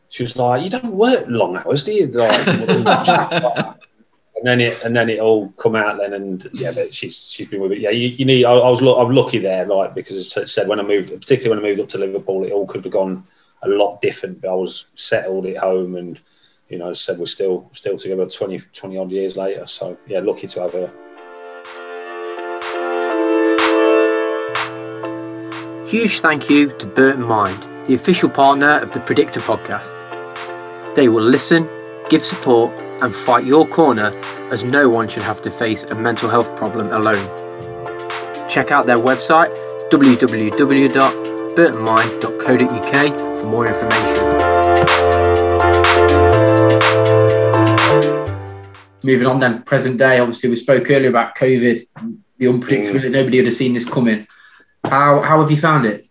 [SPEAKER 3] she was like, "You don't work long hours, do you?" Like, [LAUGHS] and then it and then it all come out then, and yeah, but she's she's been with it. Yeah, you, you need. I, I was I'm lucky there, like because as I said when I moved, particularly when I moved up to Liverpool, it all could have gone a lot different. But I was settled at home and you know, as said we're still still together 20, 20 odd years later. So yeah, lucky to have her.
[SPEAKER 4] Huge thank you to Burton Mind, the official partner of the Predictor podcast. They will listen, give support, and fight your corner as no one should have to face a mental health problem alone. Check out their website www.burtonmind.co.uk for more information. moving on then, present day, obviously we spoke earlier about COVID, the unpredictability, mm. nobody would have seen this coming. How, how have you found it?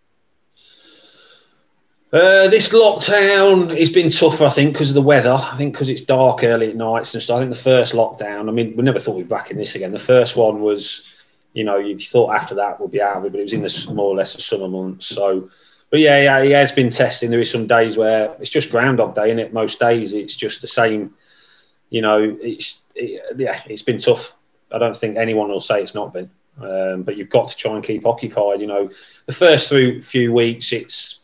[SPEAKER 3] Uh, this lockdown has been tough, I think, because of the weather. I think because it's dark early at nights and stuff. I think the first lockdown, I mean, we never thought we'd be back in this again. The first one was, you know, you thought after that we'd be out of it, but it was in the more or less the summer months. So, but yeah, yeah, yeah, it's been testing. There is some days where it's just Groundhog Day, and it most days it's just the same you know, it's it, yeah, it's been tough. I don't think anyone will say it's not been. Um, but you've got to try and keep occupied. You know, the first few few weeks, it's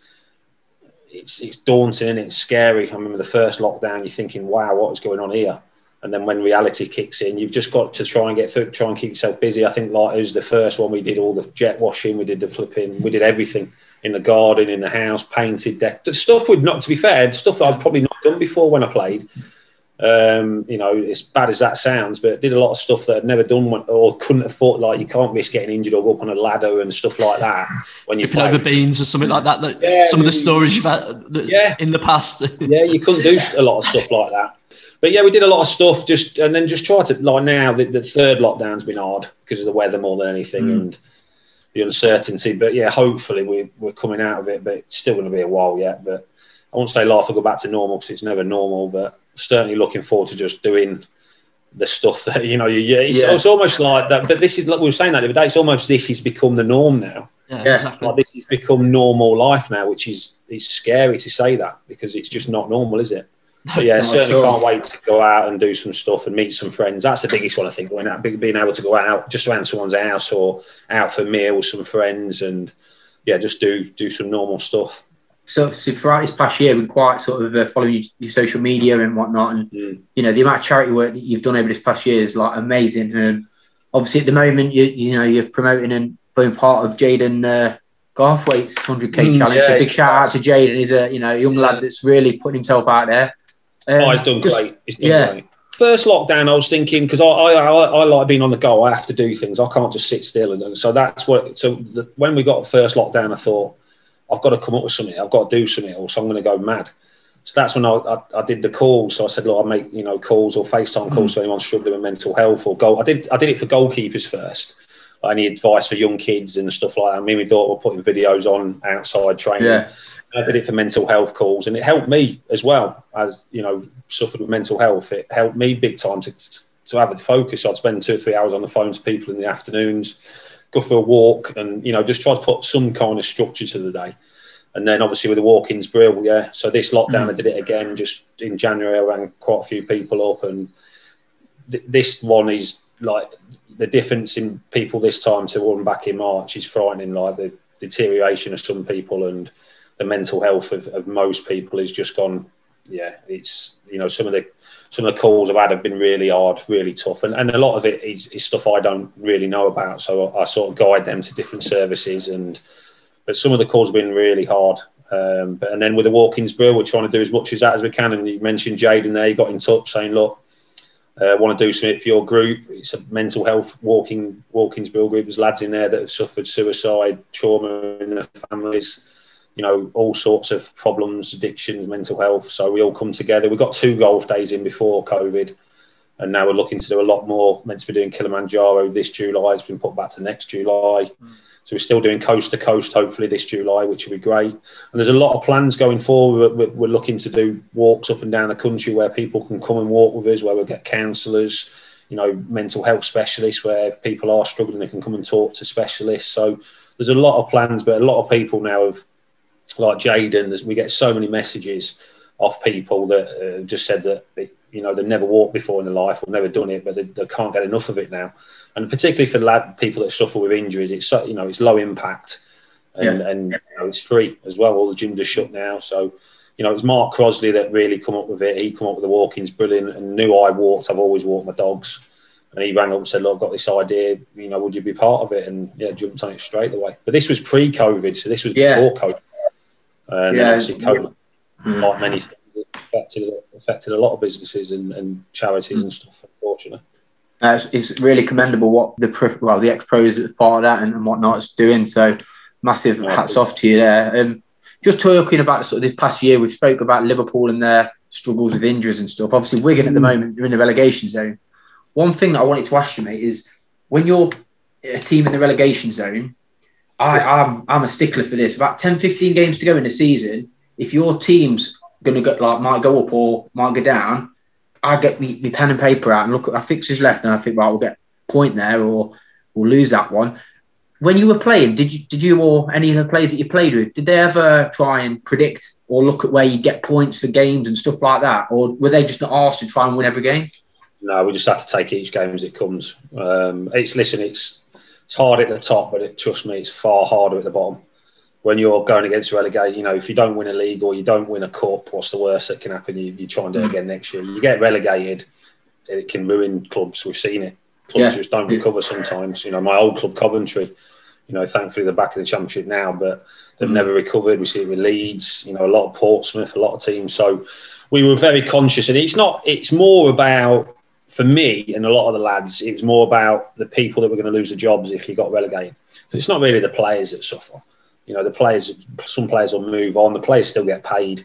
[SPEAKER 3] it's it's daunting and it's scary. I remember the first lockdown, you're thinking, "Wow, what is going on here?" And then when reality kicks in, you've just got to try and get through, try and keep yourself busy. I think like it was the first one we did all the jet washing, we did the flipping, we did everything in the garden, in the house, painted deck, stuff we'd not to be fair, stuff that I'd probably not done before when I played. Um, you know, as bad as that sounds, but did a lot of stuff that I'd never done or couldn't afford. Like you can't risk getting injured or go up on a ladder and stuff like that when you
[SPEAKER 2] play over beans or something like that. that yeah, some of the stories you've had that, yeah. in the past. [LAUGHS]
[SPEAKER 3] yeah, you couldn't do a lot of stuff like that. But yeah, we did a lot of stuff just and then just try to like now the, the third lockdown's been hard because of the weather more than anything mm. and the uncertainty. But yeah, hopefully we, we're coming out of it, but it's still going to be a while yet. But I won't say life will go back to normal because it's never normal, but certainly looking forward to just doing the stuff that you know. You, it's, yeah. it's almost like that. But this is like we were saying that the other day. It's almost this has become the norm now.
[SPEAKER 2] Yeah, exactly.
[SPEAKER 3] Like this has become normal life now, which is is scary to say that because it's just not normal, is it? [LAUGHS] But yeah, certainly sure. can't wait to go out and do some stuff and meet some friends. That's the biggest one I think. Going out, being able to go out just around someone's house or out for a meal with some friends, and yeah, just do do some normal stuff
[SPEAKER 4] so, so throughout this past year, we've quite sort of uh, following your, your, social media and whatnot, and mm. you know the amount of charity work that you've done over this past year is like amazing. And obviously, at the moment, you you know you're promoting and being part of Jaden uh, Garthwaite's 100k
[SPEAKER 3] Mm,
[SPEAKER 4] challenge.
[SPEAKER 3] yeah,
[SPEAKER 4] so big shout out to Jaden. He's a you know young lad that's really putting himself out there. Um,
[SPEAKER 3] oh, he's done
[SPEAKER 4] just-
[SPEAKER 3] great. He's done
[SPEAKER 4] yeah.
[SPEAKER 3] great. First lockdown, I was thinking because I, I, I, I like being on the go. I have to do things. I can't just sit still. And, so that's what. So the, when we got the first lockdown, I thought I've got to come up with something. I've got to do something, or so I'm going to go mad. So that's when I, I, I did the calls. So I said, look, I make you know calls or FaceTime calls mm. to anyone struggling with mental health or goal. I did I did it for goalkeepers first. Any advice for young kids and stuff like that. Me and my daughter were putting videos on outside training.
[SPEAKER 4] Yeah.
[SPEAKER 3] I did it for mental health calls, and it helped me as well. As you know, suffered with mental health. It helped me big time to to have a focus. I'd spend two or three hours on the phone to people in the afternoons, go for a walk, and you know, just try to put some kind of structure to the day. And then obviously with the walk-ins brill, yeah. So this lockdown, I mm. did it again. Just in January, I rang quite a few people up, and th- this one is like the difference in people this time to one back in March is frightening. Like the deterioration of some people and the mental health of, of most people has just gone. Yeah, it's you know some of the some of the calls I've had have been really hard, really tough, and, and a lot of it is, is stuff I don't really know about. So I, sort of guide them to different services, and but some of the calls have been really hard. Um, but and then with the walk-ins bill, we're trying to do as much as that as we can. And you mentioned Jaden there, he got in touch saying, look, uh, want to do something for your group. It's a mental health walking walk-ins bill group. There's lads in there that have suffered suicide, trauma in their families, you know, all sorts of problems, addictions, mental health. So we all come together. We got two golf days in before COVID, and now we're looking to do a lot more. Meant to be doing Kilimanjaro this July. It's been put back to next July. Mm. So we're still doing coast to coast, hopefully this July, which will be great. And there's a lot of plans going forward. We're, we're looking to do walks up and down the country where people can come and walk with us, where we'll get counsellors, you know, mental health specialists, where if people are struggling, they can come and talk to specialists. So there's a lot of plans, but a lot of people now have, like Jaden, we get so many messages off people that uh, just said that, they, you know, they've never walked before in their life or never done it, but they, they can't get enough of it now and particularly for the lad people that suffer with injuries, it's so you know it's low impact, and and you know, it's free as well. All the gyms are shut now, so you know it's Mark Crossley that really come up with it. He come up with the walk-ins, brilliant, and knew I walked. I've always walked my dogs, and he rang up and said, "Look, I've got this idea. You know, would you be part of it?" And yeah, jumped on it straight away. But this was pre-COVID, so this was
[SPEAKER 4] Yeah.
[SPEAKER 3] before COVID, and
[SPEAKER 4] Yeah.
[SPEAKER 3] then obviously COVID,
[SPEAKER 4] Mm.
[SPEAKER 3] like many things, it affected affected a lot of businesses and, and charities and stuff. Unfortunately.
[SPEAKER 4] Uh, it's, it's really commendable what the pro- well the ex pros as part of that and, and whatnot is doing. So massive
[SPEAKER 3] Yeah.
[SPEAKER 4] hats off to you there. Um, just talking about sort of this past year, we've spoke about Liverpool and their struggles with injuries and stuff. Obviously, Wigan at the moment they're in the relegation zone. One thing that I wanted to ask you, mate, is when you're a team in the relegation zone, I, I'm I'm a stickler for this. About 10, 15 games to go in the season. If your team's gonna go like might go up or might go down, I get me, me pen and paper out and look at our fixtures left, and I think, right, we'll get a point there or we'll lose that one. When you were playing, did you did you or any of the players that you played with, did they ever try and predict or look at where you get points for games and stuff like that, or were they just not asked to try and win every game?
[SPEAKER 3] No, we just have to take each game as it comes. Um, it's listen, it's it's hard at the top, but it, trust me, it's far harder at the bottom. When you're going against relegation, you know, if you don't win a league or you don't win a cup, what's the worst that can happen? You, you try and do it again next year. You get relegated, it can ruin clubs. We've seen it. Clubs
[SPEAKER 4] Yeah.
[SPEAKER 3] just don't recover sometimes. You know, my old club Coventry, you know, thankfully they're back in the championship now, but they've
[SPEAKER 4] Mm.
[SPEAKER 3] never recovered. We see it with Leeds, you know, a lot of Portsmouth, a lot of teams. So we were very conscious, and it's not. It's more about for me and a lot of the lads. It was more about the people that were going to lose their jobs if you got relegated. So it's not really the players that suffer. You know, the players. Some players will move on. The players still get paid.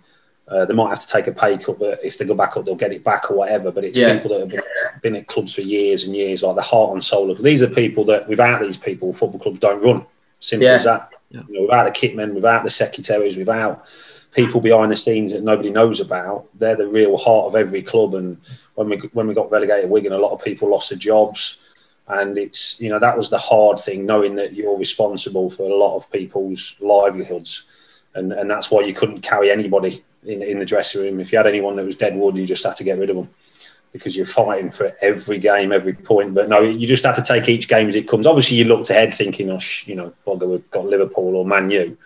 [SPEAKER 3] Uh, they might have to take a pay cut, but if they go back up, they'll get it back or whatever. But it's
[SPEAKER 4] Yeah.
[SPEAKER 3] people that have been, been at clubs for years and years, like the heart and soul of. These are people that, without these people, football clubs don't run. Simple
[SPEAKER 4] Yeah.
[SPEAKER 3] as that.
[SPEAKER 2] Yeah.
[SPEAKER 3] You know, without the kitmen, without the secretaries, without people behind the scenes that nobody knows about, they're the real heart of every club. And when we when we got relegated, Wigan, a lot of people lost their jobs, and it's you know that was the hard thing, knowing that you're responsible for a lot of people's livelihoods, and and that's why you couldn't carry anybody in in the dressing room. If you had anyone that was dead wood, you just had to get rid of them. Because you're fighting for every game, every point. But no, you just have to take each game as it comes. Obviously, you looked ahead thinking, "Oh, sh- you know, bugger, we've got Liverpool or Man U."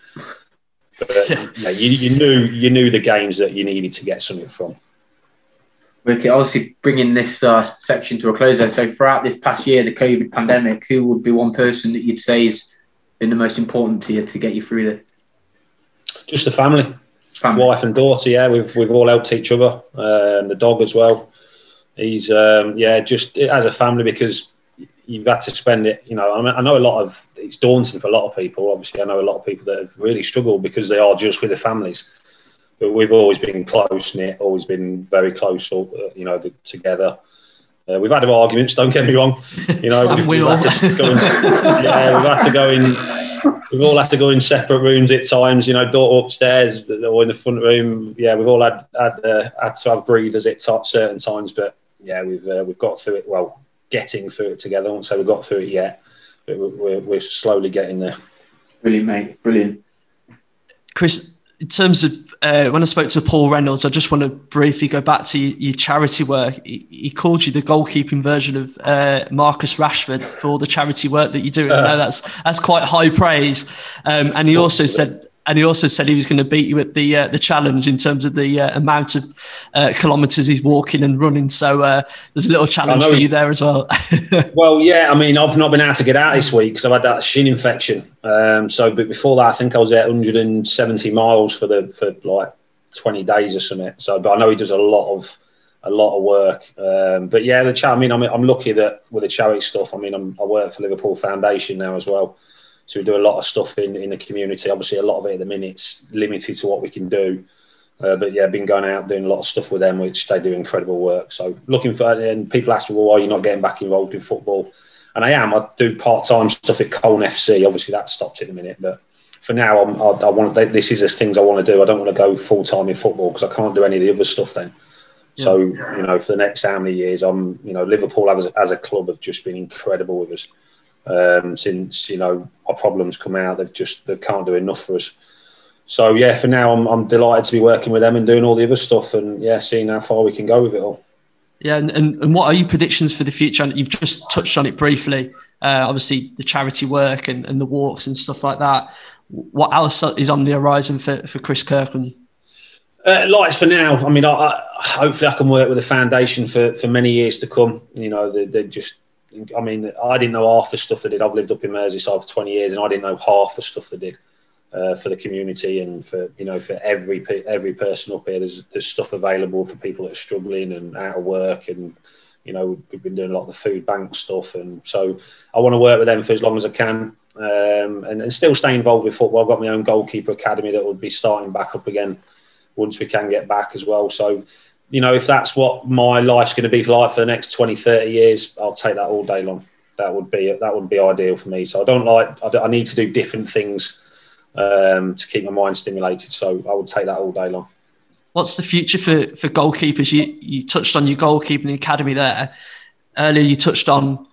[SPEAKER 3] But yeah, you, you knew you knew the games that you needed to get something from.
[SPEAKER 4] Okay, obviously bringing this uh, section to a close there. So throughout this past year, the COVID pandemic, who would be one person that you'd say is been the most important to you to get you through this?
[SPEAKER 3] Just the family, family. wife and daughter. Yeah, we've we've all helped each other, uh, and the dog as well. He's um, yeah, just as a family because you've had to spend it. You know, I, mean, I know a lot of it's daunting for a lot of people. Obviously, I know a lot of people that have really struggled because they are just with their families. But we've always been close knit, always been very close, uh, you know, together. Uh, we've had arguments. Don't get me wrong. You know, [LAUGHS] we've, we've had to go in, [LAUGHS] yeah, we've had to go in. We've all had to go in separate rooms at times. You know, door upstairs or in the front room. Yeah, we've all had had, uh, had to have breathers at certain times. But yeah, we've uh, we've got through it. Well, getting through it together. I won't say we've got through it yet, but we're, we're slowly getting there.
[SPEAKER 4] Brilliant, mate. Brilliant.
[SPEAKER 2] Chris, in terms of uh, when I spoke to Paul Reynolds, I just want to briefly go back to your, your charity work. He, he, called you the goalkeeping version of uh, Marcus Rashford for all the charity work that you do. I know [LAUGHS] that's that's quite high praise. Um, and he also said and he also said he was going to beat you at the uh, the challenge in terms of the uh, amount of uh, kilometres he's walking and running. So uh, there's a little challenge for you there as well. [LAUGHS]
[SPEAKER 3] well, yeah, I mean, I've not been able to get out this week because I've had that shin infection. Um, so, but before that, I think I was at 170 miles for the for like 20 days or something. So, but I know he does a lot of a lot of work. Um, but yeah, the chat. I mean, I'm, I'm lucky that with the charity stuff. I mean, I'm, I work for Liverpool Foundation now as well. So we do a lot of stuff in, in the community. Obviously, a lot of it at the minute's limited to what we can do. Uh, but yeah, been going out doing a lot of stuff with them, which they do incredible work. So looking for, and people ask me, well, why are you not getting back involved in football? And I am. I do part time stuff at Colne FC. Obviously, that stopped in a minute, but for now, I'm, I, I want. This is the things I want to do. I don't want to go full time in football because I can't do any of the other stuff then. So you know, for the next how many years, I'm. You know, Liverpool as, as a club have just been incredible with us um, since you know our problems come out. They've just they can't do enough for us. So yeah, for now I'm, I'm delighted to be working with them and doing all the other stuff, and yeah, seeing how far we can go with it all.
[SPEAKER 2] Yeah, and, and, and what are your predictions for the future? And you've just touched on it briefly. Uh, obviously, the charity work and, and the walks and stuff like that. What else is on the horizon for, for Chris Kirkland?
[SPEAKER 3] Uh, lights for now. I mean, I, I, hopefully I can work with the foundation for, for many years to come. You know, they, they just I mean, I didn't know half the stuff they did. I've lived up in Merseyside for 20 years, and I didn't know half the stuff they did uh, for the community and for you know for every every person up here. There's there's stuff available for people that are struggling and out of work, and you know we've been doing a lot of the food bank stuff, and so I want to work with them for as long as I can, um, and, and still stay involved with football. I've got my own goalkeeper academy that will be starting back up again once we can get back as well. So you know, if that's what my life's going to be like for the next 20, 30 years, I'll take that all day long. That would be that would be ideal for me. So I don't like. I, I need to do different things um, to keep my mind stimulated. So I would take that all day long.
[SPEAKER 2] What's the future for for goalkeepers? You you touched on your goalkeeping academy there earlier. You touched on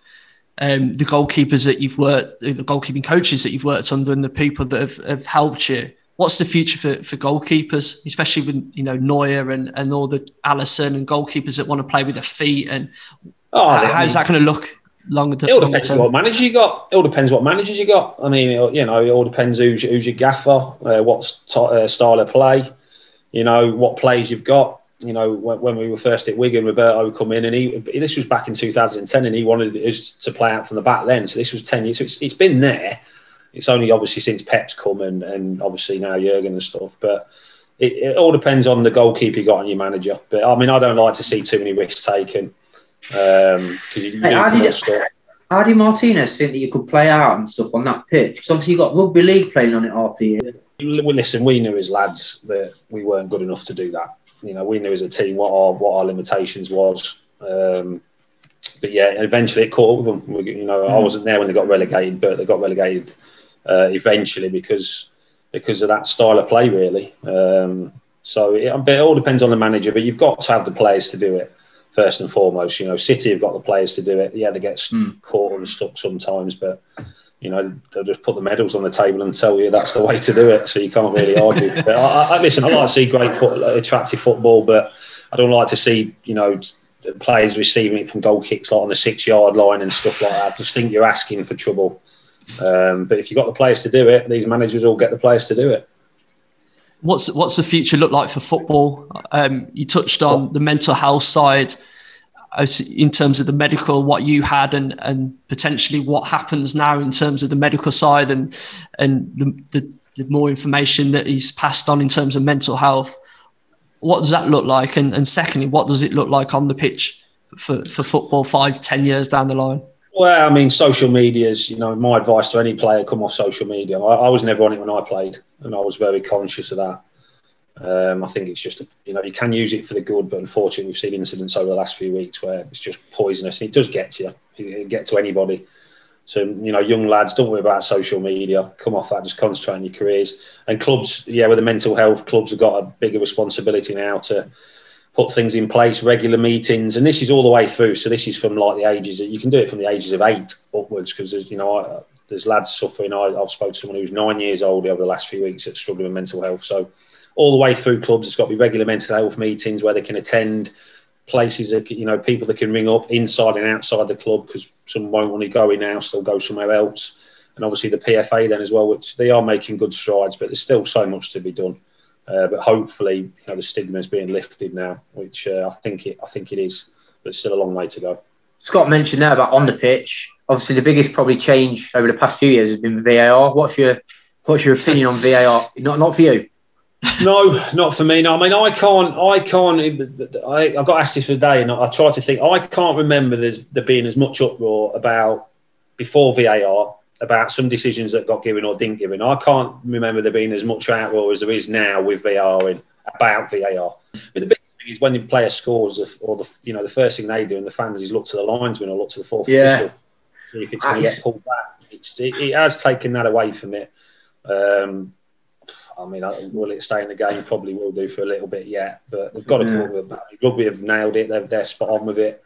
[SPEAKER 2] um, the goalkeepers that you've worked, the goalkeeping coaches that you've worked under, and the people that have, have helped you what's the future for, for goalkeepers, especially with you know Neuer and, and all the Alisson and goalkeepers that want to play with their feet and oh, how, how's that going to look longer,
[SPEAKER 3] it all depends term? what manager you got. It all depends what managers you got. I mean, you know, it all depends who's, who's your gaffer, uh, what t- uh, style of play, you know, what plays you've got. You know, when, when, we were first at Wigan, Roberto would come in and he. This was back in 2010, and he wanted us to play out from the back then. So this was 10 years. So it's, it's been there it's only obviously since Pep's come and, and obviously now Jurgen and stuff. But it, it, all depends on the goalkeeper you got and your manager. But I mean, I don't like to see too many risks taken because um, you, you hey,
[SPEAKER 4] how, did how did Martinez think that you could play out and stuff on that pitch? Because obviously you got rugby league playing on it half the year.
[SPEAKER 3] Well, listen, we knew as lads that we weren't good enough to do that. You know, we knew as a team what our what our limitations was. Um, but yeah, eventually it caught up with them. We, you know, mm. I wasn't there when they got relegated, but they got relegated uh, eventually because because of that style of play, really. Um, so it, it, all depends on the manager, but you've got to have the players to do it first and foremost. You know, City have got the players to do it. Yeah, they get mm. caught and stuck sometimes, but you know they'll just put the medals on the table and tell you that's the way to do it. So you can't really argue. [LAUGHS] but I, I, listen, I like to see great, foot, attractive football, but I don't like to see you know players receiving it from goal kicks like on the six yard line and stuff like that. I just think you're asking for trouble. Um, but if you've got the players to do it, these managers will get the players to do it.
[SPEAKER 2] What's what's the future look like for football? Um, you touched on the mental health side. in terms of the medical, what you had, and and potentially what happens now in terms of the medical side, and and the, the, the more information that is passed on in terms of mental health. What does that look like? And and secondly, what does it look like on the pitch for, for football five, ten years down the line?
[SPEAKER 3] Well, I mean, social media is, you know, my advice to any player come off social media. I, I was never on it when I played, and I was very conscious of that. Um, I think it's just, a, you know, you can use it for the good, but unfortunately, we've seen incidents over the last few weeks where it's just poisonous and it does get to you. It can get to anybody. So, you know, young lads, don't worry about social media. Come off that, just concentrate on your careers. And clubs, yeah, with the mental health, clubs have got a bigger responsibility now to put things in place, regular meetings. And this is all the way through. So, this is from like the ages that you can do it from the ages of eight upwards because there's, you know, I, there's lads suffering. I, I've spoken to someone who's nine years old over the last few weeks that's struggling with mental health. So, all the way through clubs. It's got to be regular mental health meetings where they can attend places that you know people that can ring up inside and outside the club because some won't want to go in house, they'll go somewhere else. And obviously the PFA then as well, which they are making good strides, but there's still so much to be done. Uh, but hopefully, you know, the stigma is being lifted now, which uh, I think it I think it is, but it's still a long way to go.
[SPEAKER 4] Scott mentioned there about on the pitch. Obviously, the biggest probably change over the past few years has been VAR. What's your what's your opinion on VAR? [LAUGHS] Not not for you
[SPEAKER 3] no, not for me. No, I mean, I can't. I can't. I, I got asked this today, and I, I tried to think. I can't remember there's there being as much uproar about before VAR about some decisions that got given or didn't given. I can't remember there being as much uproar as there is now with VAR in about VAR. But the big thing is when the player scores, or the you know the first thing they do and the fans is look to the linesman or look to the fourth yeah. official if it's going to get pulled back. It's, it, it, has taken that away from it. Um, I mean, will it stay in the game? Probably will do for a little bit yet, but they've got to come with it. Rugby have nailed it. They're, they're spot on with it.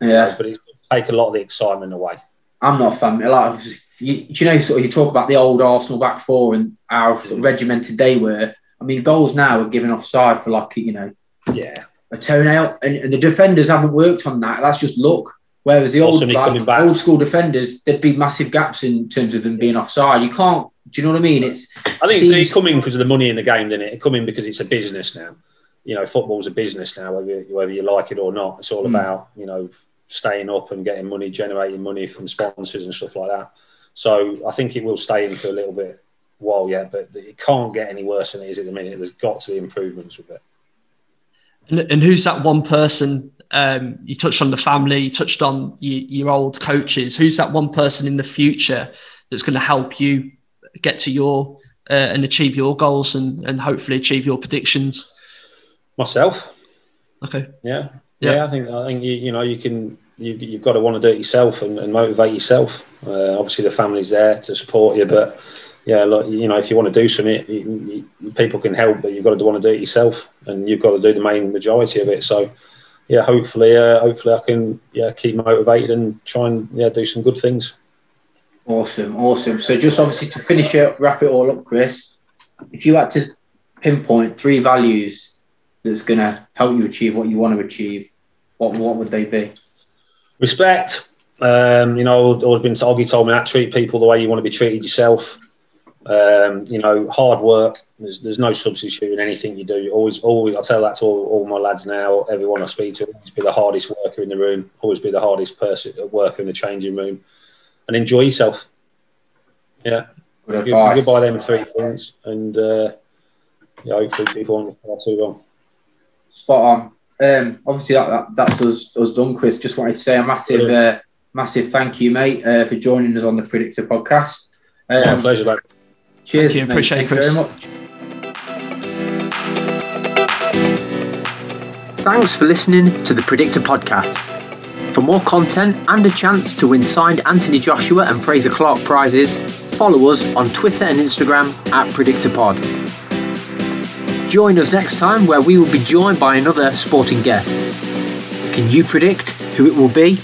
[SPEAKER 4] Yeah,
[SPEAKER 3] but it's take a lot of the excitement away.
[SPEAKER 4] I'm not a fan. Like, you, you know, sort of, you talk about the old Arsenal back four and how sort of regimented they were. I mean, goals now are given offside for like you know,
[SPEAKER 3] yeah,
[SPEAKER 4] a toenail, and, and the defenders haven't worked on that. That's just luck. Whereas the old like, old school defenders, there'd be massive gaps in terms of them being offside. You can't do you know what I mean? It's
[SPEAKER 3] I think teams... it's, coming because of the money in the game, didn't it? It's coming because it's a business now. You know, football's a business now, whether whether you like it or not. It's all mm. about you know staying up and getting money, generating money from sponsors and stuff like that. So I think it will stay in for a little bit while yet, but it can't get any worse than it is at the minute. There's got to be improvements with it.
[SPEAKER 2] And, and who's that one person? Um, you touched on the family, you touched on your, your old coaches. Who's that one person in the future that's going to help you get to your uh, and achieve your goals and and hopefully achieve your predictions?
[SPEAKER 3] Myself.
[SPEAKER 2] Okay.
[SPEAKER 3] Yeah. Yeah. yeah I think I think you you know you can you, you've got to want to do it yourself and, and motivate yourself. Uh, obviously, the family's there to support you, but yeah, look, you know, if you want to do something, you, you, people can help, but you've got to want to do it yourself, and you've got to do the main majority of it. So, yeah, hopefully, uh, hopefully, I can yeah keep motivated and try and yeah do some good things.
[SPEAKER 4] Awesome, awesome. So just obviously to finish it, wrap it all up, Chris. If you had to pinpoint three values that's going to help you achieve what you want to achieve, what what would they be?
[SPEAKER 3] Respect. Um, you know, always been Oggy told me that treat people the way you want to be treated yourself. Um, you know, hard work. There's, there's no substitute in anything you do. Always, always. I tell that to all, all, my lads now. Everyone I speak to, always be the hardest worker in the room. Always be the hardest person worker in the changing room and enjoy yourself. Yeah, you, you buy them three things, and uh, yeah, hopefully people far too long.
[SPEAKER 4] Spot on. Um, obviously, that, that, that's us, us done, Chris. Just wanted to say a massive, uh, massive thank you, mate, uh, for joining us on the Predictor podcast.
[SPEAKER 3] Um, yeah, pleasure, mate.
[SPEAKER 4] Cheers,
[SPEAKER 2] thank you. Appreciate
[SPEAKER 4] thank
[SPEAKER 2] it, Chris.
[SPEAKER 4] very much. Thanks for listening to the Predictor podcast. For more content and a chance to win signed Anthony Joshua and Frazer Clarke prizes, follow us on Twitter and Instagram at PredictorPod. Join us next time where we will be joined by another sporting guest. Can you predict who it will be?